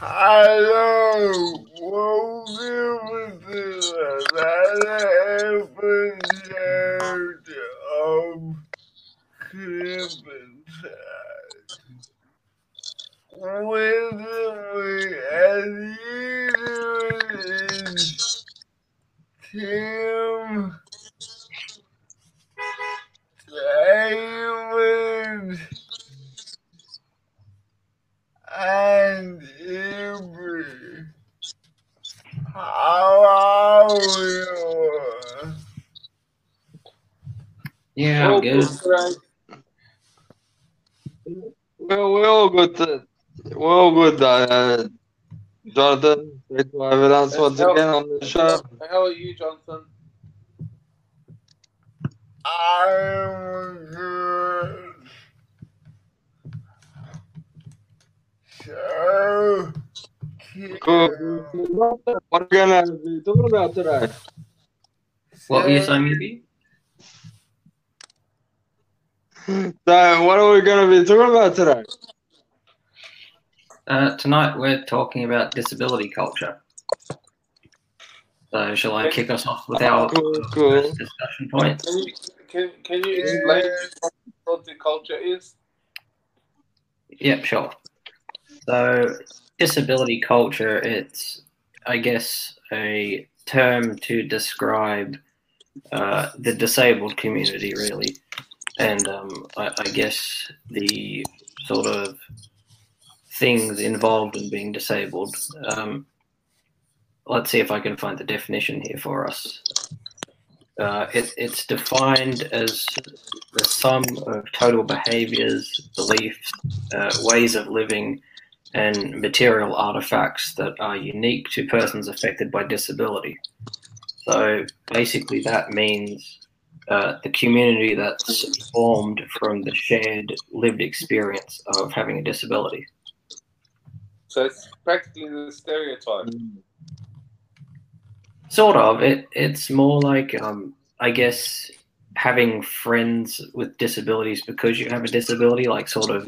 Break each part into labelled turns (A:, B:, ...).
A: Hello, welcome to another episode of Clipping With me as usual is Tim, David, and Avery. How are you?
B: Yeah,
C: Well,
B: good.
C: Well, we're all good. uh, We're all good, uh, Jonathan. Great to have us once
D: How-
C: again on the show.
D: How are you, Jonathan?
A: I'm good. So,
C: Cool. What are we gonna be talking about today?
B: What were you saying, Yubi?
C: So, what are we gonna be talking about today?
B: Uh, tonight we're talking about disability culture. So, shall I kick us off with our
C: Cool, cool.
B: discussion point?
D: Can you can, can you explain what the culture is?
B: Yep, sure. So, disability culture, it's, I guess, a term to describe uh, the disabled community, really. And um, I, I guess the sort of things involved in being disabled. Um, let's see if I can find the definition here for us. Uh, it, it's defined as the sum of total behaviors, beliefs, uh, ways of living, and material artifacts that are unique to persons affected by disability. So basically, that means uh, the community that's formed from the shared lived experience of having a disability.
D: So it's practically the stereotype.
B: Sort of. It it's more like um, I guess having friends with disabilities because you have a disability, like sort of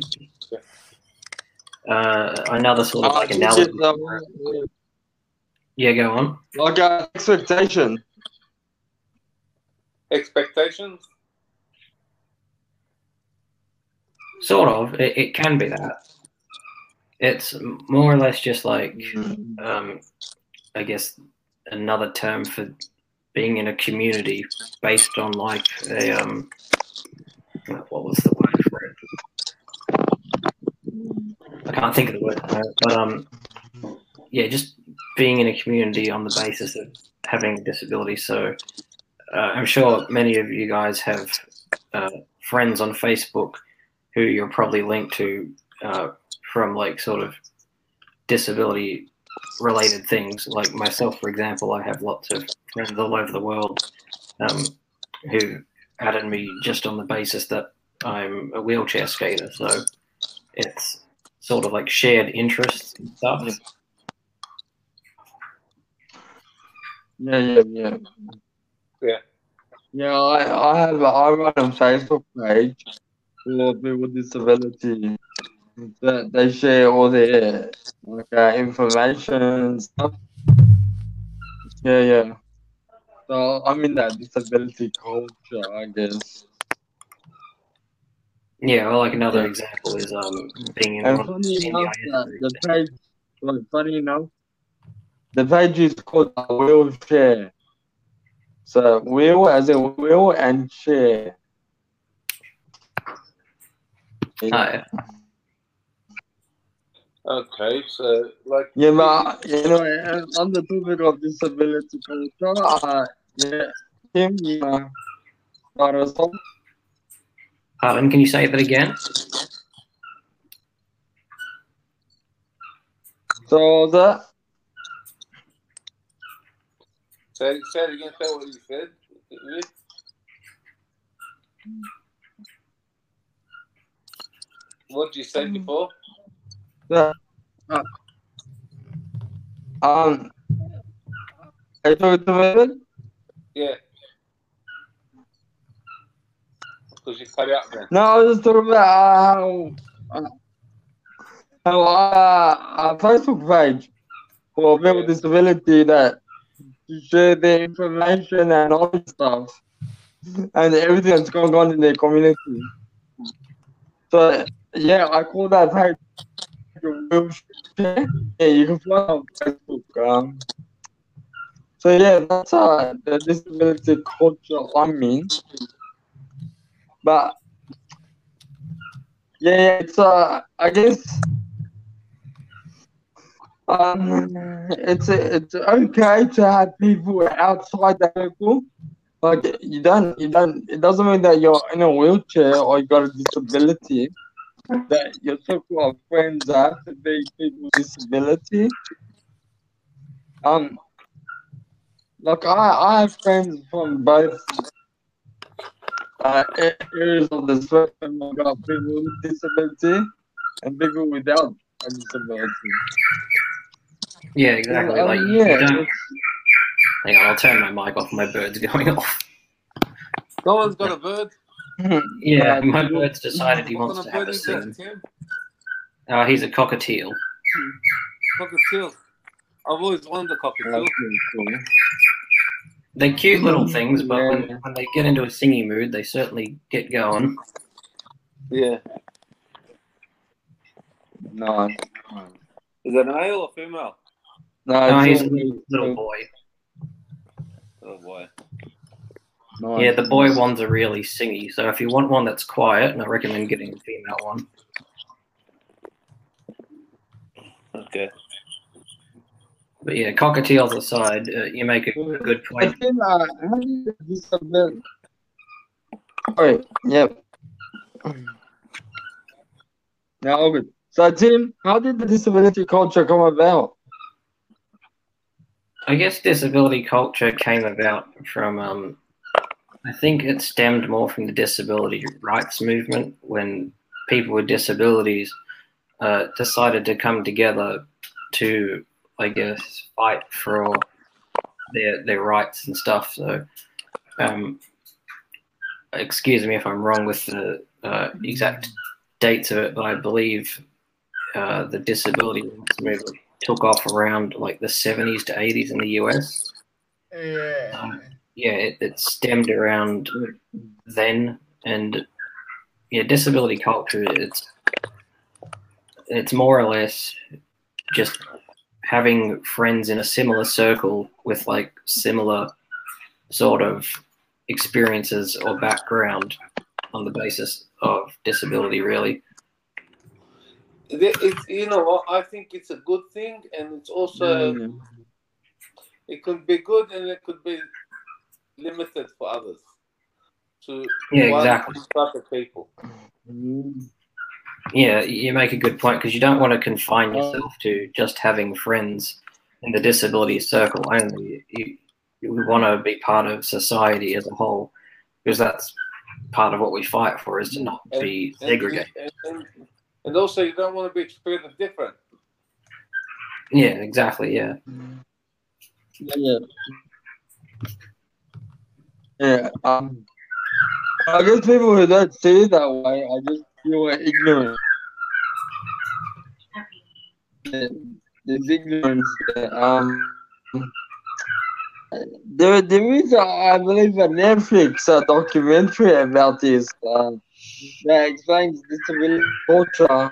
B: uh, another sort of
C: Uh,
B: like
C: it's
B: analogy.
C: just, um,
B: Yeah, go on.
C: like uh, expectation.
D: Expectations.
B: Sort of. It, it can be that. It's more or less just like um, I guess another term for being in a community based on like a um, what was the word for it? I can't think of the word, but um, yeah, just being in a community on the basis of having a disability. So uh, I'm sure many of you guys have uh, friends on Facebook who you're probably linked to uh, from like sort of disability related things. Like myself, for example, I have lots of friends all over the world um, who added me just on the basis that I'm a wheelchair skater. So it's sort of like shared interests and stuff.
C: Yeah, yeah, yeah.
D: Yeah.
C: Yeah, I, I have I run a Facebook page for people with disability. That they share all their like uh, information and stuff. Yeah, yeah. So I'm in that disability culture, I guess.
B: Yeah, well, like another
C: Yeah.
B: example is um, being in
C: And funny enough,
B: NDIS
C: that
B: group.
C: the page, like, funny enough, the page is called a wheelchair. So wheel as a wheel and chair.
B: Oh, yeah.
D: Okay, so like
C: Yeah, but you know, and on the topic of disability culture, uh, yeah, Tim, you uh, got.
B: Pardon, can you say that again?
C: So the
D: say, say it again. Say what you said. What did you say before?
C: the uh, um, I talked about it.
D: Yeah. Because you cut out then.
C: No, I was just talking about how uh, So, uh, a Facebook page for people with disability that to share their information and all this stuff and everything that's going on in their community. So, yeah, I call that wheelchair. Yeah, you can find on Facebook. Um, so yeah, that's uh, the disability culture I mean. But yeah, it's uh, I guess um, it's it's okay to have people outside the circle. Like you don't, you don't. It doesn't mean that you're in a wheelchair or you got a disability. That your circle of friends have to be people with disability. Um, like I, I have friends from both uh, areas of the spectrum. I got people with disability and people without a disability.
B: Yeah, exactly. Like, you
C: yeah,
B: don't- hang on, I'll turn my mic off. My bird's going off.
D: No one's got a bird.
B: Yeah, my bird's decided he wants to have a
D: is that,
B: sing.
D: Tim?
B: Uh, he's a cockatiel.
D: Cockatiel. I've always wanted a cockatiel.
C: that's pretty cool.
B: They're cute little things, but
C: Yeah.
B: when, when they get into a singing mood, they certainly get going.
D: Yeah.
C: Nice.
D: Is it a male or female?
C: No,
B: No,
C: it's
B: he's a little, little boy.
D: Oh boy.
C: nice.
B: Yeah, the boy ones are really singy. So if you want one that's quiet, and I recommend getting a female one.
D: Okay.
B: But yeah, cockatiels aside, uh, you make a, a good
C: I
B: point.
C: think uh, how do you disability? Alright, yep. Now, all good. So, Tim, how did the disability culture come about?
B: I guess disability culture came about from, um, I think it stemmed more from the disability rights movement when people with disabilities uh, decided to come together to, I guess, fight for their their rights and stuff. So, um, excuse me if I'm wrong with the uh, exact dates of it, but I believe uh, the disability rights movement took off around like the 70s to 80s in the US.
A: Yeah.
B: Um, yeah, it, it stemmed around then, and yeah, disability culture. It's it's more or less just having friends in a similar circle with like similar sort of experiences or background on the basis of disability. Really,
D: It's you know I think it's a good thing, and it's also
C: Mm.
D: it could be good and it could be limited for others. To
B: Yeah, exactly.
D: type of people.
C: Mm.
B: Yeah, you make a good point because you don't want to confine yourself to just having friends in the disability circle only. You, you want to be part of society as a whole because that's part of what we fight for is to not be
D: And-
B: segregated.
D: And, and, and also, you don't want to be treated different.
B: Yeah, exactly. Yeah.
C: Yeah, yeah. Yeah, um, I guess people who don't see it that way, I just feel ignorant. Yeah, There's ignorance there. Um, there, there is, a, I believe, a Netflix uh, documentary about this uh, that explains disability culture.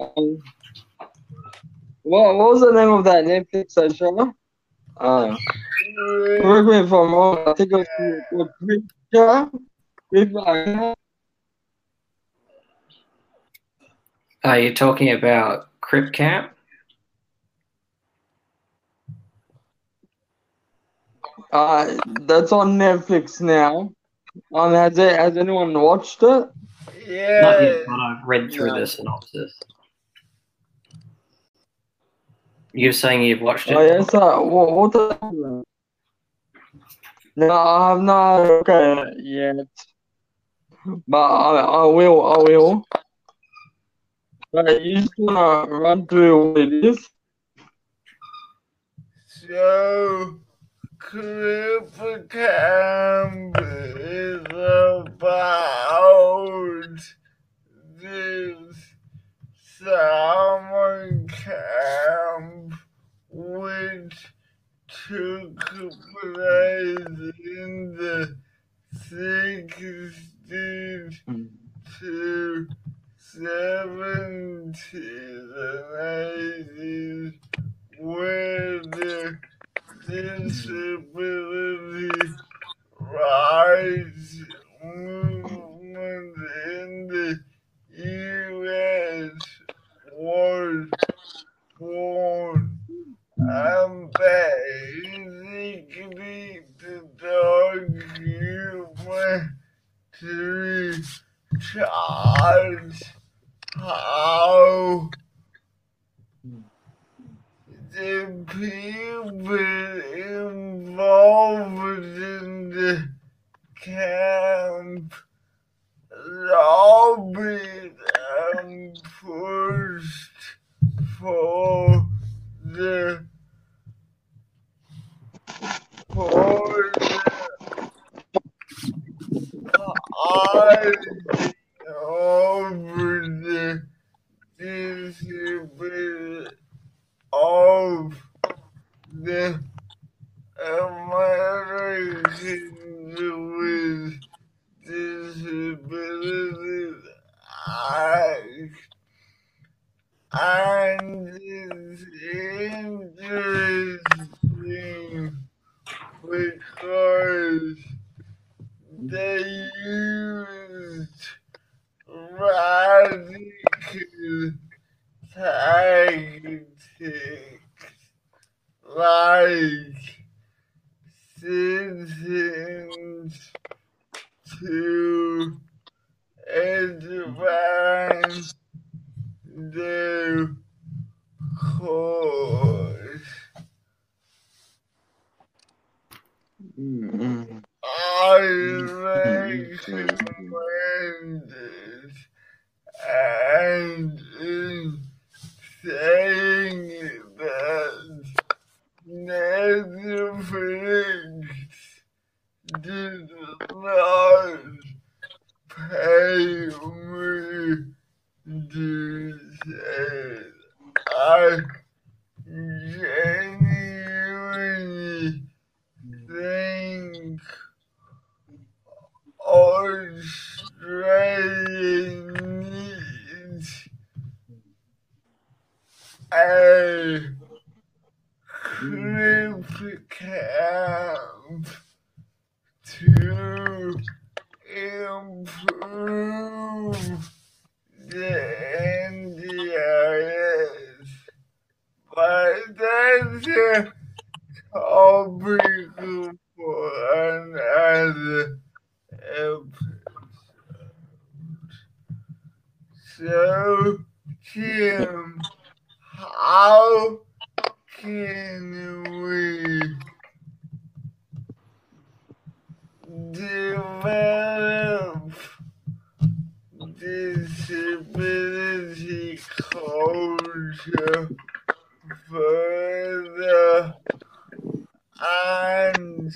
C: Um, what, what was the name of that Netflix uh, show? Uh, correct me if I'm wrong. I think it was Picture. If I
B: Are you talking about Crip Camp?
C: Uh, that's on Netflix now. Um, has it, has anyone watched it? Yeah.
B: Not
A: Yeah.
B: yet, but I've read through
D: No.
B: the synopsis. You're saying you've watched it?
C: Oh yes, uh, what, what the? No, I have not looked at it yet, but I, I will. I will. But you just wanna run through what it is?
A: So, Crip Camp is about this summer camp, which took place in the 60s
C: Mm.
A: to 70s and camp to improve the NDIS. But that's a topic for another episode. So, Tim, how can we develop disability culture further and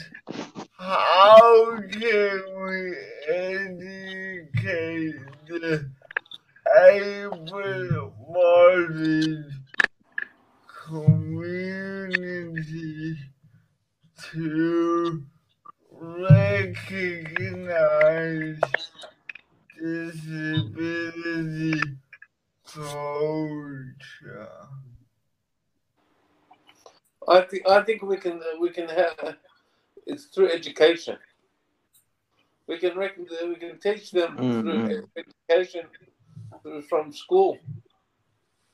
A: how can we educate the able-bodied community to recognize disability culture?
D: I think I think we can we can have it's through education. We can rec- we can teach them through
C: Mhm.
D: education through, from school.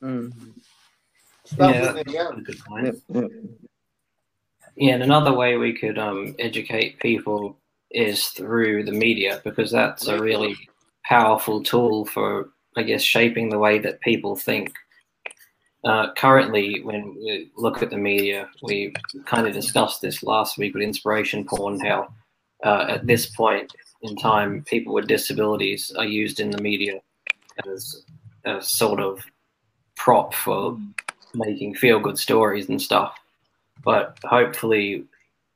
C: Mm.
D: Start
B: Yeah.
D: when they're young.
B: Good point.
C: Yep, yep.
B: Yeah, and another way we could um, educate people is through the media because that's a really powerful tool for, I guess, shaping the way that people think. Uh, currently, when we look at the media, we kind of discussed this last week with inspiration porn. How uh, at this point in time, people with disabilities are used in the media as a sort of prop for making feel good stories and stuff. But hopefully,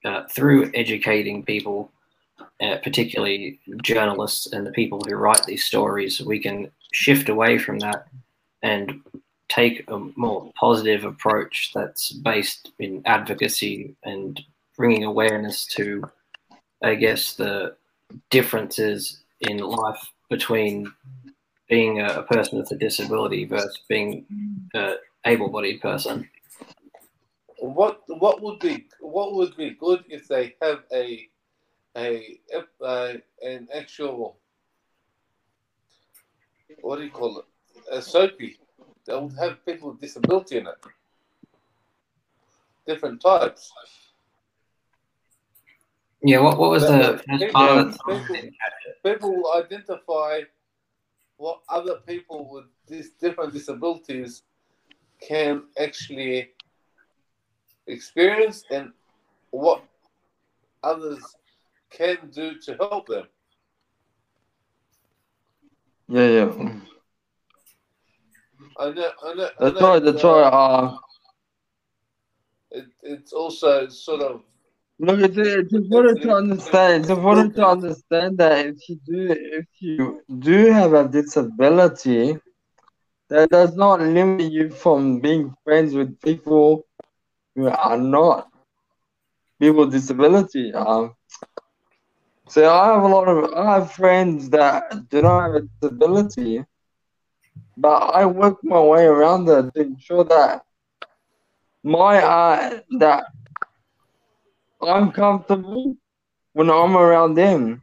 B: uh, through educating people, uh, particularly journalists and the people who write these stories, we can shift away from that and take a more positive approach that's based in advocacy and bringing awareness to, I guess, the differences in life between being a, person with a disability versus being a able-bodied person.
D: What what would be what would be good if they have a a, a an actual what do you call it? A soapy. That would have people with disability in it, different types.
B: Yeah, what, what was the
D: People-
B: part
D: people- People will identify what other people with these different disabilities can actually experience and what others can do to help them.
C: Yeah, yeah.
D: I know, I know.
C: That's
D: know,
C: right. That's
D: uh,
C: right. Uh,
D: It, it's also sort of
C: look, it's, it's important to understand. It's important to understand that if you do, if you do have a disability, that does not limit you from being friends with people are not people with disability. Um, so I have a lot of I have friends that do not have a disability, but I work my way around that to ensure that my that I'm comfortable when I'm around them,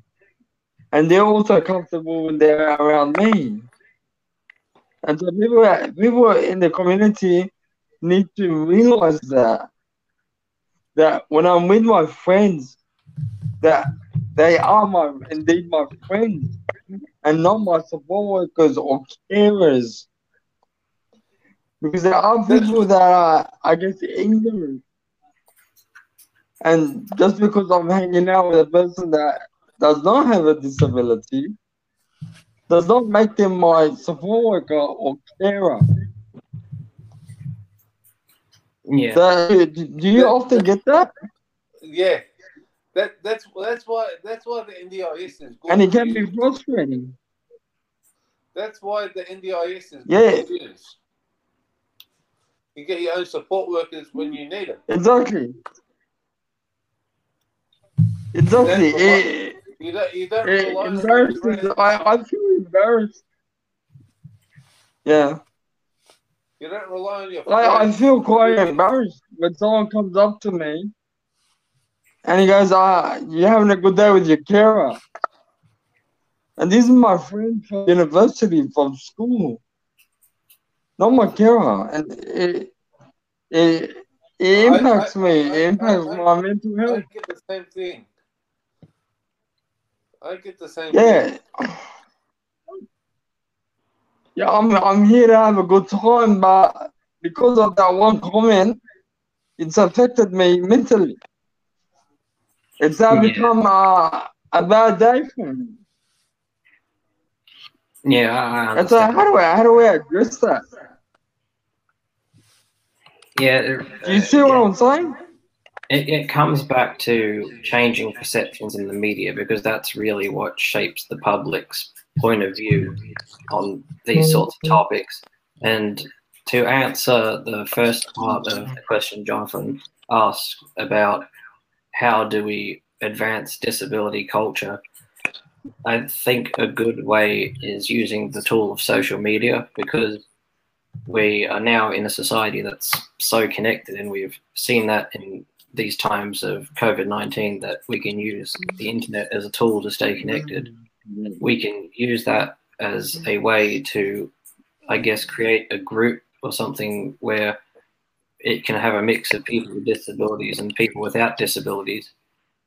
C: and they're also comfortable when they're around me. And so people people in the community need to realize that that when I'm with my friends, that they are my indeed my friends and not my support workers or carers. Because there are people that are, I guess, ignorant. And just because I'm hanging out with a person that does not have a disability does not make them my support worker or carer.
B: Yeah.
C: So, do do you often get that?
D: yeah. That that's that's why that's why the NDIS is good.
C: And it
D: to
C: can be frustrating.
D: That's why the NDIS is
C: Yeah.
D: good to. You get your own support workers when you need them.
C: Exactly. Exactly.
D: That's
C: It, eh,
D: You don't you don't
C: it
D: rely on your
C: embarrassing. I, I feel embarrassed. Yeah.
D: You don't rely on your
C: I, I feel quite embarrassed when someone comes up to me and he goes, ah, you're having a good day with your carer. And these are my friends from university, from school. Not my carer. And it, it, it impacts
D: I-
C: me.
D: I-
C: It impacts my mental health.
D: I get the same thing. I get the same
C: Yeah.
D: thing.
C: Yeah, I'm I'm here to have a good time, but because of that one comment, it's affected me mentally. It's now
B: Yeah.
C: become a, a bad day for me.
B: Yeah, I, I
C: And so how do I how do I address that?
B: Yeah, uh,
C: Do you see what I'm saying?
B: It, it comes back to changing perceptions in the media because that's really what shapes the public's point of view on these sorts of topics. And to answer the first part of the question Jonathan asked about how do we advance disability culture, I think a good way is using the tool of social media because we are now in a society that's so connected and we've seen that in these times of COVID 19 that we can use the internet as a tool to stay connected. We can use that as a way to, I guess, create a group or something where it can have a mix of people with disabilities and people without disabilities.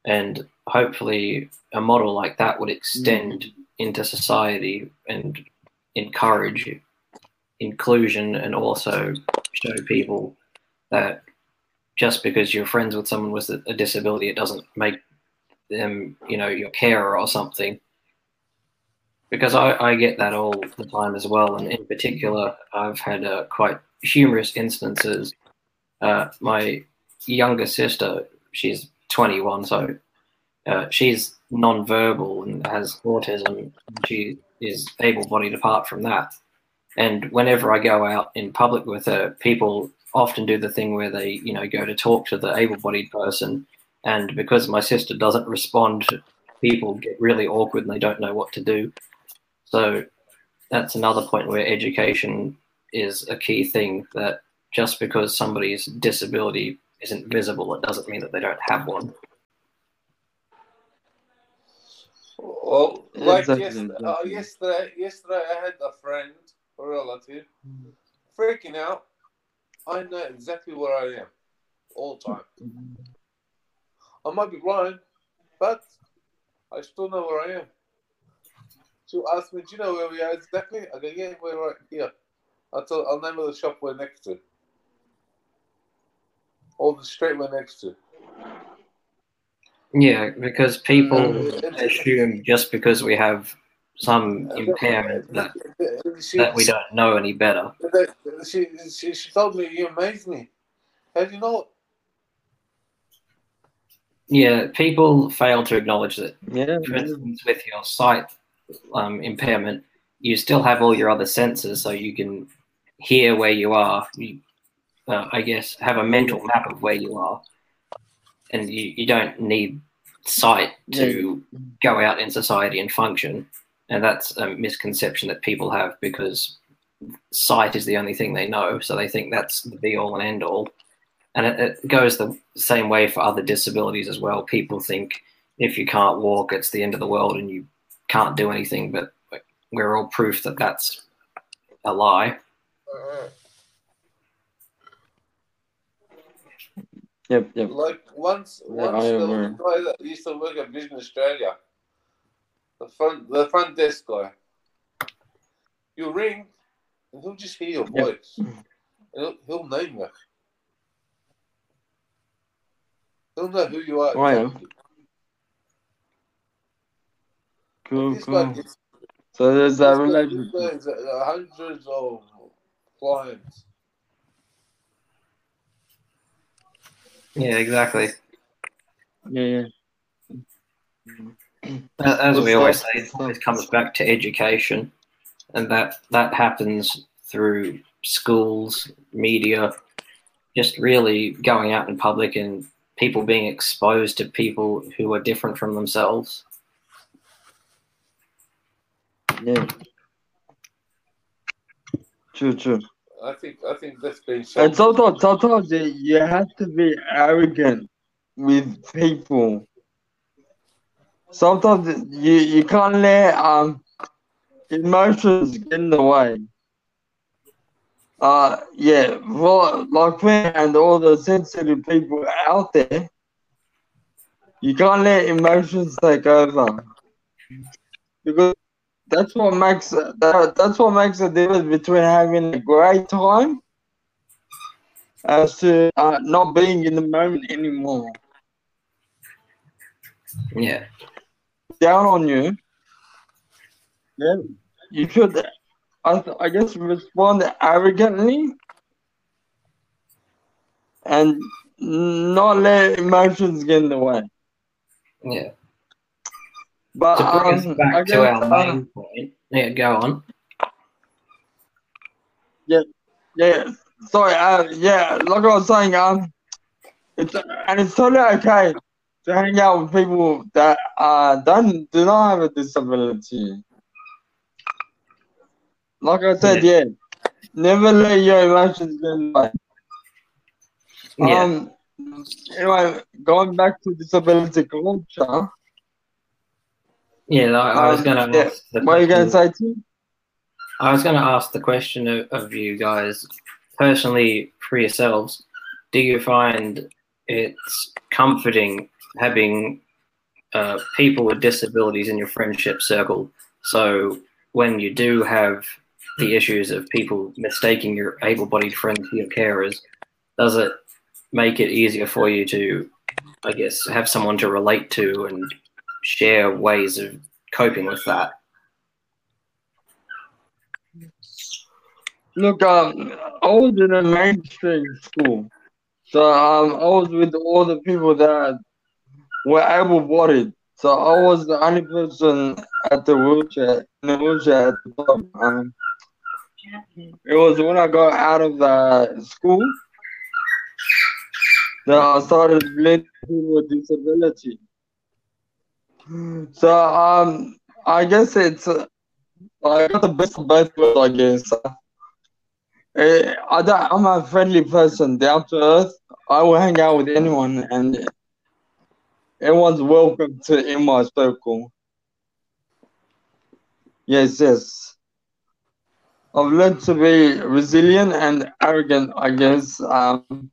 B: And hopefully, a model like that would extend into society and encourage inclusion and also show people that just because you're friends with someone with a, disability, it doesn't make them, you know, your carer or something. Because I, I get that all the time as well. And in particular, I've had uh, quite humorous instances. Uh, my younger sister, she's 21, so uh, she's non-verbal and has autism. She is able-bodied apart from that. And whenever I go out in public with her, people often do the thing where they, you know, go to talk to the able-bodied person, and because my sister doesn't respond, people get really awkward and they don't know what to do. So that's another point where education is a key thing. That just because somebody's disability isn't visible, it doesn't mean that they don't have one.
D: Well, like yesterday, uh, yesterday, yesterday I had a friend, a relative, freaking out. I know exactly where I am all the time. I might be blind, but I still know where I am. She'll ask me, "Do you know where we are exactly?" I go, "Yeah, we're right here." I'll tell, I'll name of the shop we're next to, or the street we're next to.
B: Yeah, because people
D: Mm.
B: assume just because we have some impairment that,
D: She-
B: that we don't know any better.
D: She, she, she told me, "You amaze me." How do you know?
B: Yeah, people fail to acknowledge that
C: Yeah.
B: for instance, with your sight um, impairment, you still have all your other senses, so you can hear where you are. You, uh, I guess, have a mental map of where you are, and you, you don't need sight to go out in society and function. And that's a misconception that people have because sight is the only thing they know, so they think that's the be all and end all. And it, it goes the same way for other disabilities as well. People think if you can't walk, it's the end of the world and you can't do anything. But we're all proof that that's a lie.
C: Yep, yep.
D: Like once,
C: Yeah,
D: once
C: I
D: the
C: agree.
D: guy that used to work at Vision Australia, the front, the front desk guy, you ring, and he'll just hear your
C: Yeah.
D: voice, and he'll, he'll name you. He'll know who you are.
C: Oh, yeah.
D: exactly.
C: Cool,
D: This guy
C: cool.
D: gets
C: So there's that relationship.
D: guy uh, hundreds of clients.
B: Yeah, exactly.
C: Yeah, yeah.
B: As
C: Good
B: we always
C: stuff,
B: say, it always comes back to education, and that that happens through schools, media, just really going out in public and people being exposed to people who are different from themselves.
C: Yeah. True, true.
D: I think I think that's been shown.
C: And sometimes, sometimes you, have to be arrogant with people. Sometimes you, you can't let um emotions get in the way. Uh, yeah, for like me and all the sensitive people out there, you can't let emotions take over because that's what makes that, that's what makes the difference between having a great time as to uh, not being in the moment anymore.
B: Yeah,
C: Down on you, yeah, you should, I, th- I guess, respond arrogantly and not let emotions get in the way.
B: yeah.
C: But
B: To bring us
C: um,
B: back to our
C: uh,
B: main point. Yeah, go on.
C: Yeah, yeah. sorry. Uh, yeah, like I was saying, um, it's and it's totally okay to hang out with people that uh don't do not have a disability. Like I said, yeah, never let your emotions get in the way.
B: Yeah,
C: Um, anyway, going back to disability culture,
B: yeah. I, I was
C: um,
B: going to
C: yeah,
B: ask
C: what are you gonna say, Tim?
B: I was going to ask the question of, of you guys personally for yourselves. Do you find it's comforting having uh, people with disabilities in your friendship circle? So when you do have the issues of people mistaking your able-bodied friends for your carers, does it make it easier for you to, I guess, have someone to relate to and share ways of coping with that?
C: Look, um, I was in a mainstream school, so um, I was with all the people that were able-bodied. So I was the only person at the wheelchair in the wheelchair at the time. Um, It was when I got out of the school that I started relating to people with disability. So um, I guess it's uh, I got the best of both worlds. I guess. Eh, I don't, I'm a friendly person, down to earth. I will hang out with anyone, and everyone's welcome to in my circle. Yes, yes. I've learned to be resilient and arrogant, I guess. Um,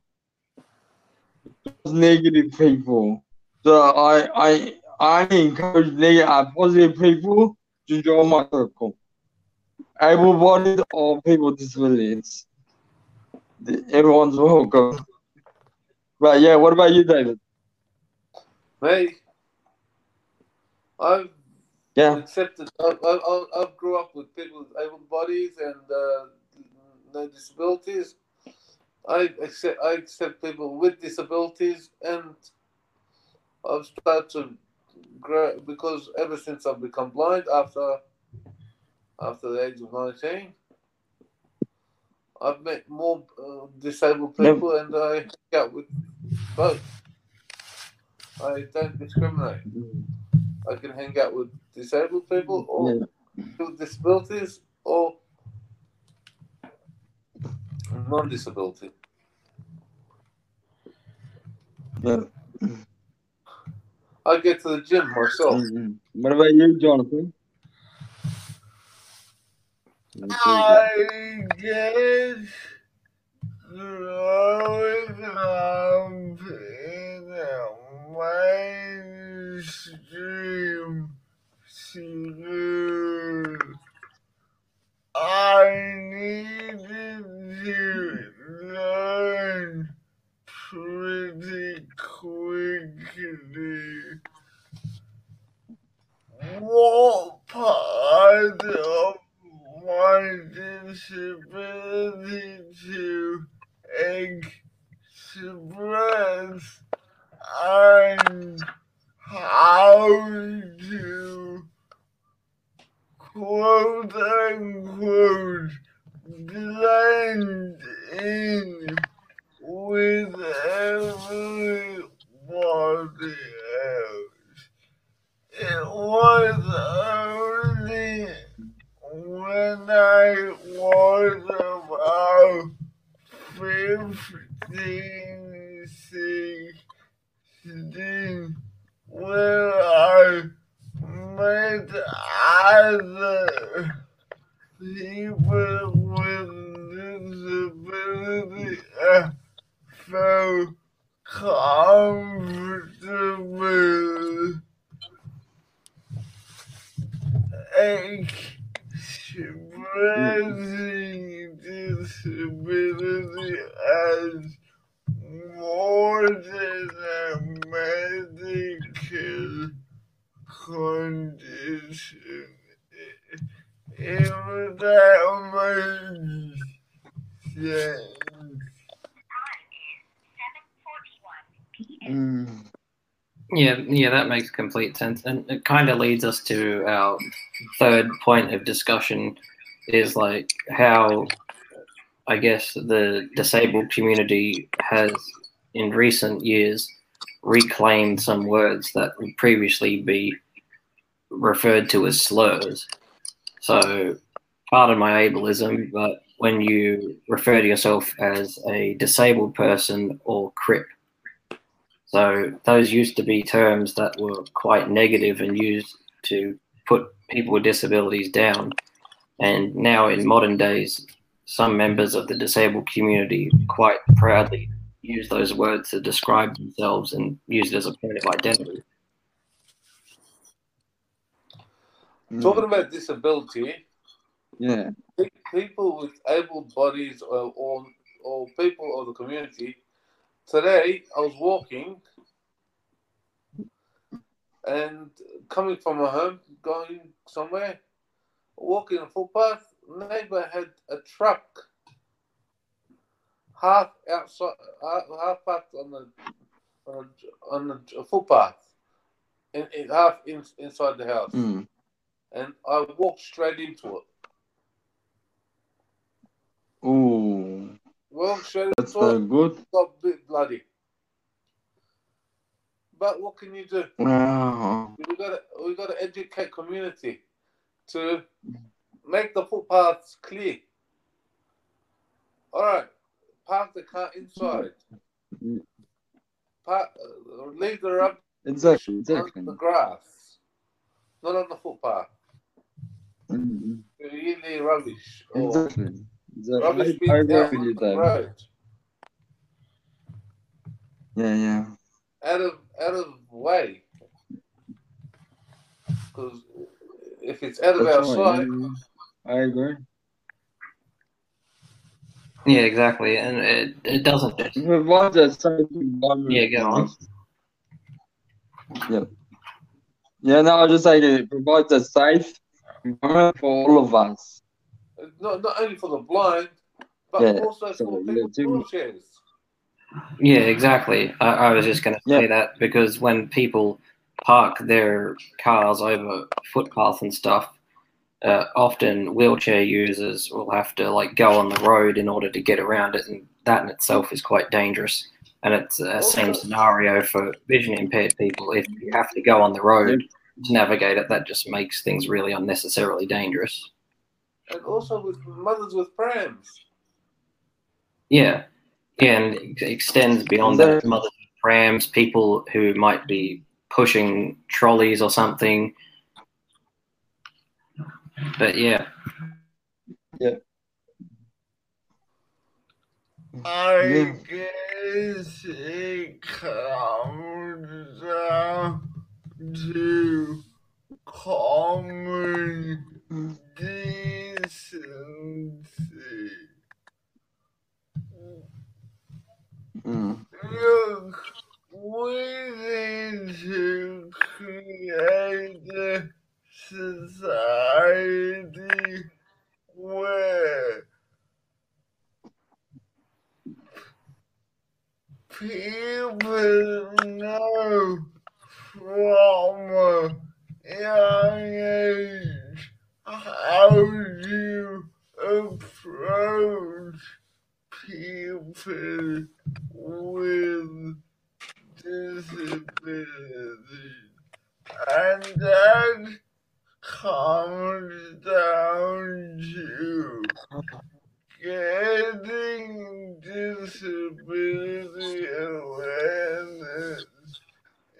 C: negative people. So I I I encourage negative, uh, positive people to join my circle. Able-bodied or people with disabilities. Everyone's welcome. But yeah, what about you, David?
D: Me, I've
C: Yeah.
D: accepted. I, I, I, I grew up with people with able bodies and uh, no disabilities. I accept. I accept people with disabilities, and I've started to grow because ever since I've become blind after after the age of nineteen, I've met more uh, disabled people, and I hang out with both. I don't discriminate. I can hang out with disabled people or
C: Yeah.
D: with disabilities or non-disability.
C: yeah.
D: I get to the gym myself.
C: Mhm. What about you, Jonathan?
A: I guess growing up in a mainstream school, I needed to learn pretty quickly what part of my disability to express and how to quote unquote blend in with everybody else. It was only when I was about 15, 16, where I met other people with disability and felt comfortable expressing disability as more than a medical condition. If that makes sense.
C: Mm.
B: Yeah, yeah, that makes complete sense, and it kind of leads us to our third point of discussion, is like how, I guess, the disabled community has, in recent years, reclaimed some words that would previously be referred to as slurs. So, pardon my ableism, but when you refer to yourself as a disabled person or CRIP, so those used to be terms that were quite negative and used to put people with disabilities down. And now in modern days, some members of the disabled community quite proudly use those words to describe themselves and use it as a point of identity.
C: Mm.
D: Talking about disability,
C: Yeah.
D: people with able bodies or, or, or people of the community, today I was walking and coming from my home, going somewhere, walking a footpath, neighbor had a truck half outside, half, half parked on the on a, on a footpath, in, in half in, inside the house
C: Mm.
D: and I walked straight into it. wrong shit.
C: That's
D: It's all
C: no good.
D: got a bit bloody. But what can you do?
C: Wow.
D: We got to we got to educate community to make the footpaths clear. All right, park the car inside. Park, uh, leave the rubbish
C: Exactly.
D: on the grass, not on the footpath.
C: Mm,
D: Really rubbish.
C: Exactly. Exactly.
D: rubbish
C: I, I agree with
D: on
C: you,
D: the
C: Dave.
D: road.
C: Yeah, yeah.
D: out of out of way. Because if it's out of our
C: That's right.
D: sight.
C: I agree.
B: Yeah, exactly. And it, it doesn't just.
C: It provides a safe environment.
B: Yeah, go on.
C: Yeah. Yeah, no, I just saying it provides a safe environment for all of us.
D: not not only for the blind, but
C: Yeah,
D: also for
C: yeah,
D: people
C: too.
D: wheelchairs.
B: Yeah, exactly. I, I was just going to say
C: Yeah.
B: that because when people park their cars over footpaths and stuff, uh, often wheelchair users will have to like go on the road in order to get around it, and that in itself is quite dangerous. And it's a same scenario for vision impaired people. If you have to go on the road to navigate it, that just makes things really unnecessarily dangerous.
D: And also with mothers with prams.
B: Yeah, yeah, and it extends beyond that. Mothers with prams, people who might be pushing trolleys or something. But yeah,
A: I
C: Yeah.
A: guess it comes down to common decency.
C: Mm.
A: Look, we need to create a society where people know from a young age how to approach people with disabilities. And that comes down to getting disability awareness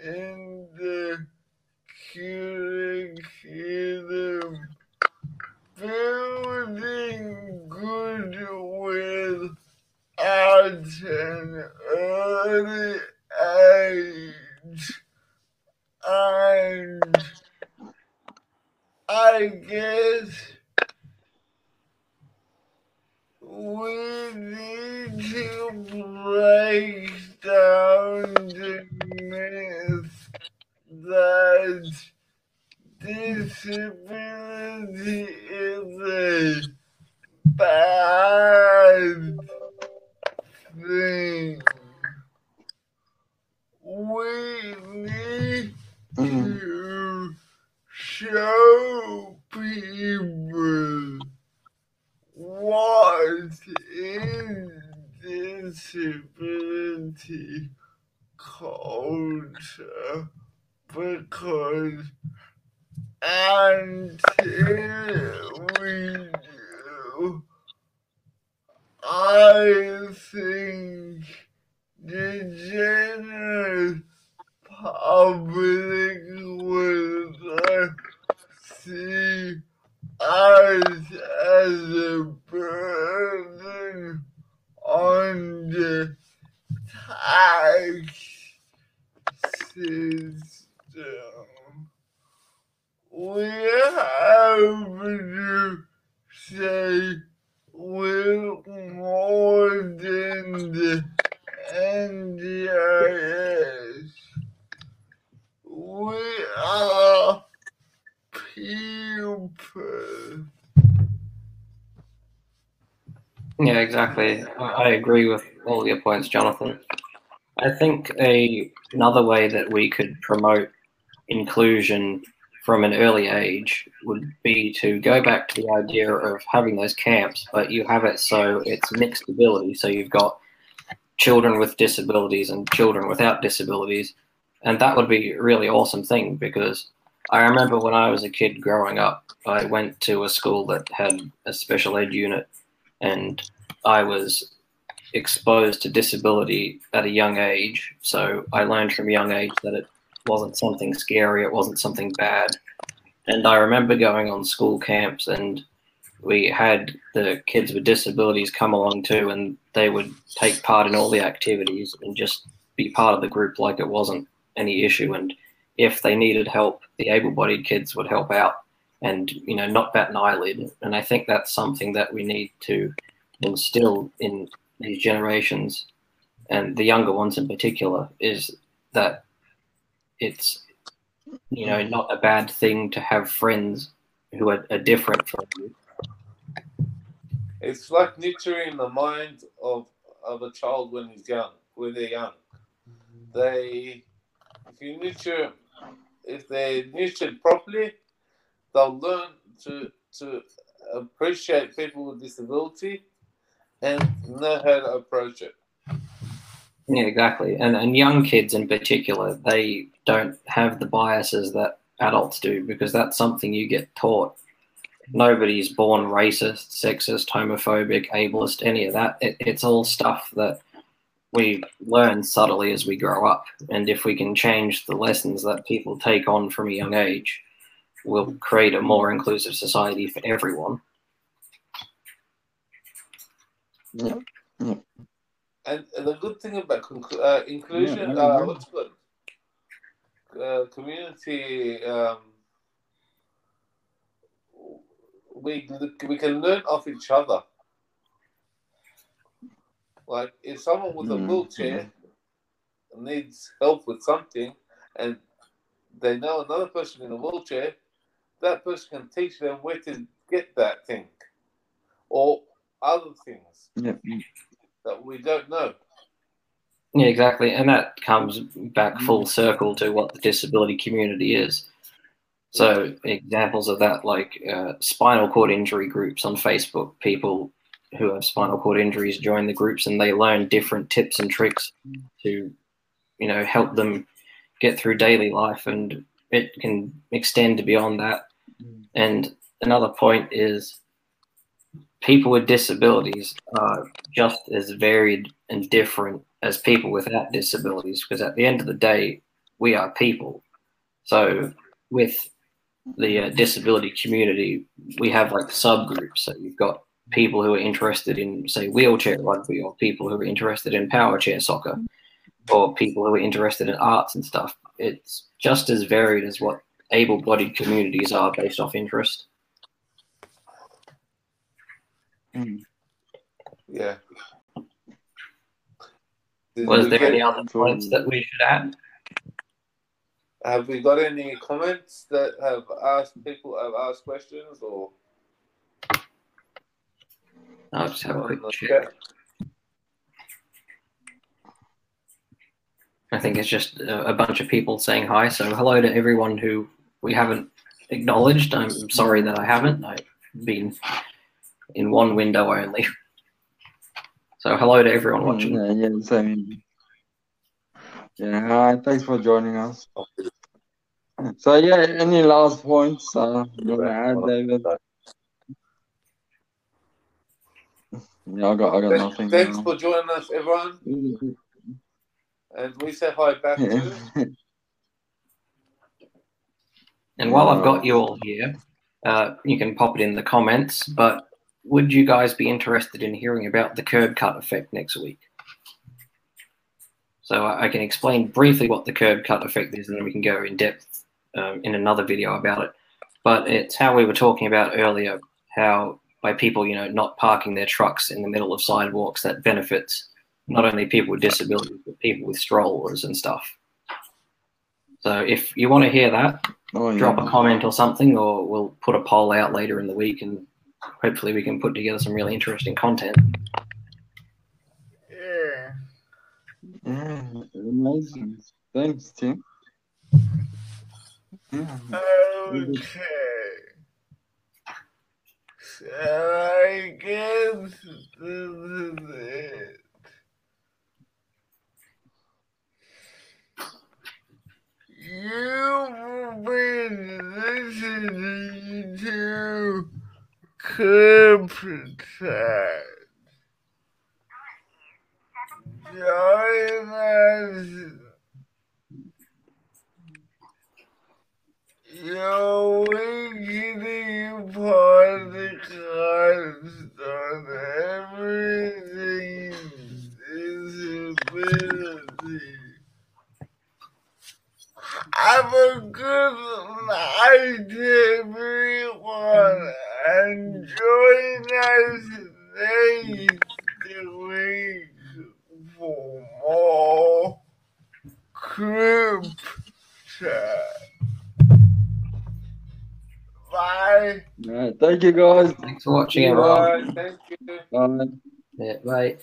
A: in the curriculum, building goodwill at an early age, and I guess we need to break down the myth that disability is a bad thing. We need
C: Mm.
A: to show people what is disability culture because until we do, I think the general public will see us as a burden on the tax system. We have to say we're more than the NDIS. We are people.
B: yeah, exactly. I, agree with all your points, Jonathan. I think a another way that we could promote inclusion from an early age would be to go back to the idea of having those camps, but you have it so it's mixed ability. So you've got children with disabilities and children without disabilities. And that would be a really awesome thing because I remember when I was a kid growing up, I went to a school that had a special ed unit and I was exposed to disability at a young age. So I learned from a young age that it wasn't something scary, it wasn't something bad. And I remember going on school camps and we had the kids with disabilities come along too, and they would take part in all the activities and just be part of the group like it wasn't any issue. And if they needed help, the able bodied kids would help out and, you know, not bat an eyelid. And I think that's something that we need to instill in these generations and the younger ones in particular is that it's you know not a bad thing to have friends who are, are different from you
D: It's like nurturing the mind of of a child when he's young, when they're young. They, if you nurture, if they're nurtured properly, they'll learn to to appreciate people with disability and know how to approach it.
B: Yeah exactly. And and young kids in particular they don't have the biases that adults do because that's something you get taught. Nobody's born racist sexist homophobic ableist any of that. It, it's all stuff that we learn subtly as we grow up. And if we can change the lessons that people take on from a young age we'll create a more inclusive society for everyone
D: And the good thing about uh, inclusion,
C: Yeah,
D: uh, what's good? Uh, community, um, we we can learn off each other. Like if someone with a
C: Mm,
D: wheelchair needs help with something, and they know another person in a wheelchair, that person can teach them where to get that thing, or other things
C: Yeah.
D: We don't know.
B: Yeah, exactly. And that comes back full circle to what the disability community is. So, examples of that, like uh, spinal cord injury groups on Facebook, people who have spinal cord injuries join the groups and they learn different tips and tricks to, you know, help them get through daily life. And it can extend beyond that. And another point is people with disabilities are just as varied and different as people without disabilities because at the end of the day we are people. So with the uh, disability community we have like subgroups. So you've got people who are interested in say wheelchair rugby or people who are interested in power chair soccer or people who are interested in arts and stuff. It's just as varied as what able-bodied communities are based off interest
C: Mm.
D: Yeah. Did
B: was there any other points that we should add
D: Have we got any comments that have asked people have asked questions or
B: i'll just have a quick
D: on the
B: check
D: chat?
B: I think it's just a, a bunch of people saying hi. So hello to everyone who we haven't acknowledged. I'm sorry that I haven't. I've been in one window only. So hello to everyone watching.
C: Yeah, yeah, same. Yeah, hi, thanks for joining us. So yeah, any last points uh, you want to add, David? Yeah, I got, I got
D: Thanks,
C: nothing.
D: thanks
C: now.
D: for joining us, everyone, and we say hi back to.
B: And while I've got you all here, uh, you can pop it in the comments. But would you guys be interested in hearing about the curb cut effect next week? So I can explain briefly what the curb cut effect is, and then we can go in depth um, in another video about it. But it's how we were talking about earlier, how by people, you know, not parking their trucks in the middle of sidewalks, that benefits not only people with disabilities, but people with strollers and stuff. So if you want to hear that,
C: oh, yeah.
B: drop a comment or something, or we'll put a poll out later in the week, and hopefully we can put together some really interesting content.
A: Yeah.
C: Yeah, amazing. Thanks, Tim.
A: Okay. So I guess this is it. You've been listening to Cryptid. Join us your weekly podcast on everything disability. Have a good night, everyone, and join us next week for more Crip Chat. Bye.
C: Alright, thank you guys.
B: Thanks for watching, everyone.
D: Bye. Thank you.
C: Bye.
B: Yeah, bye.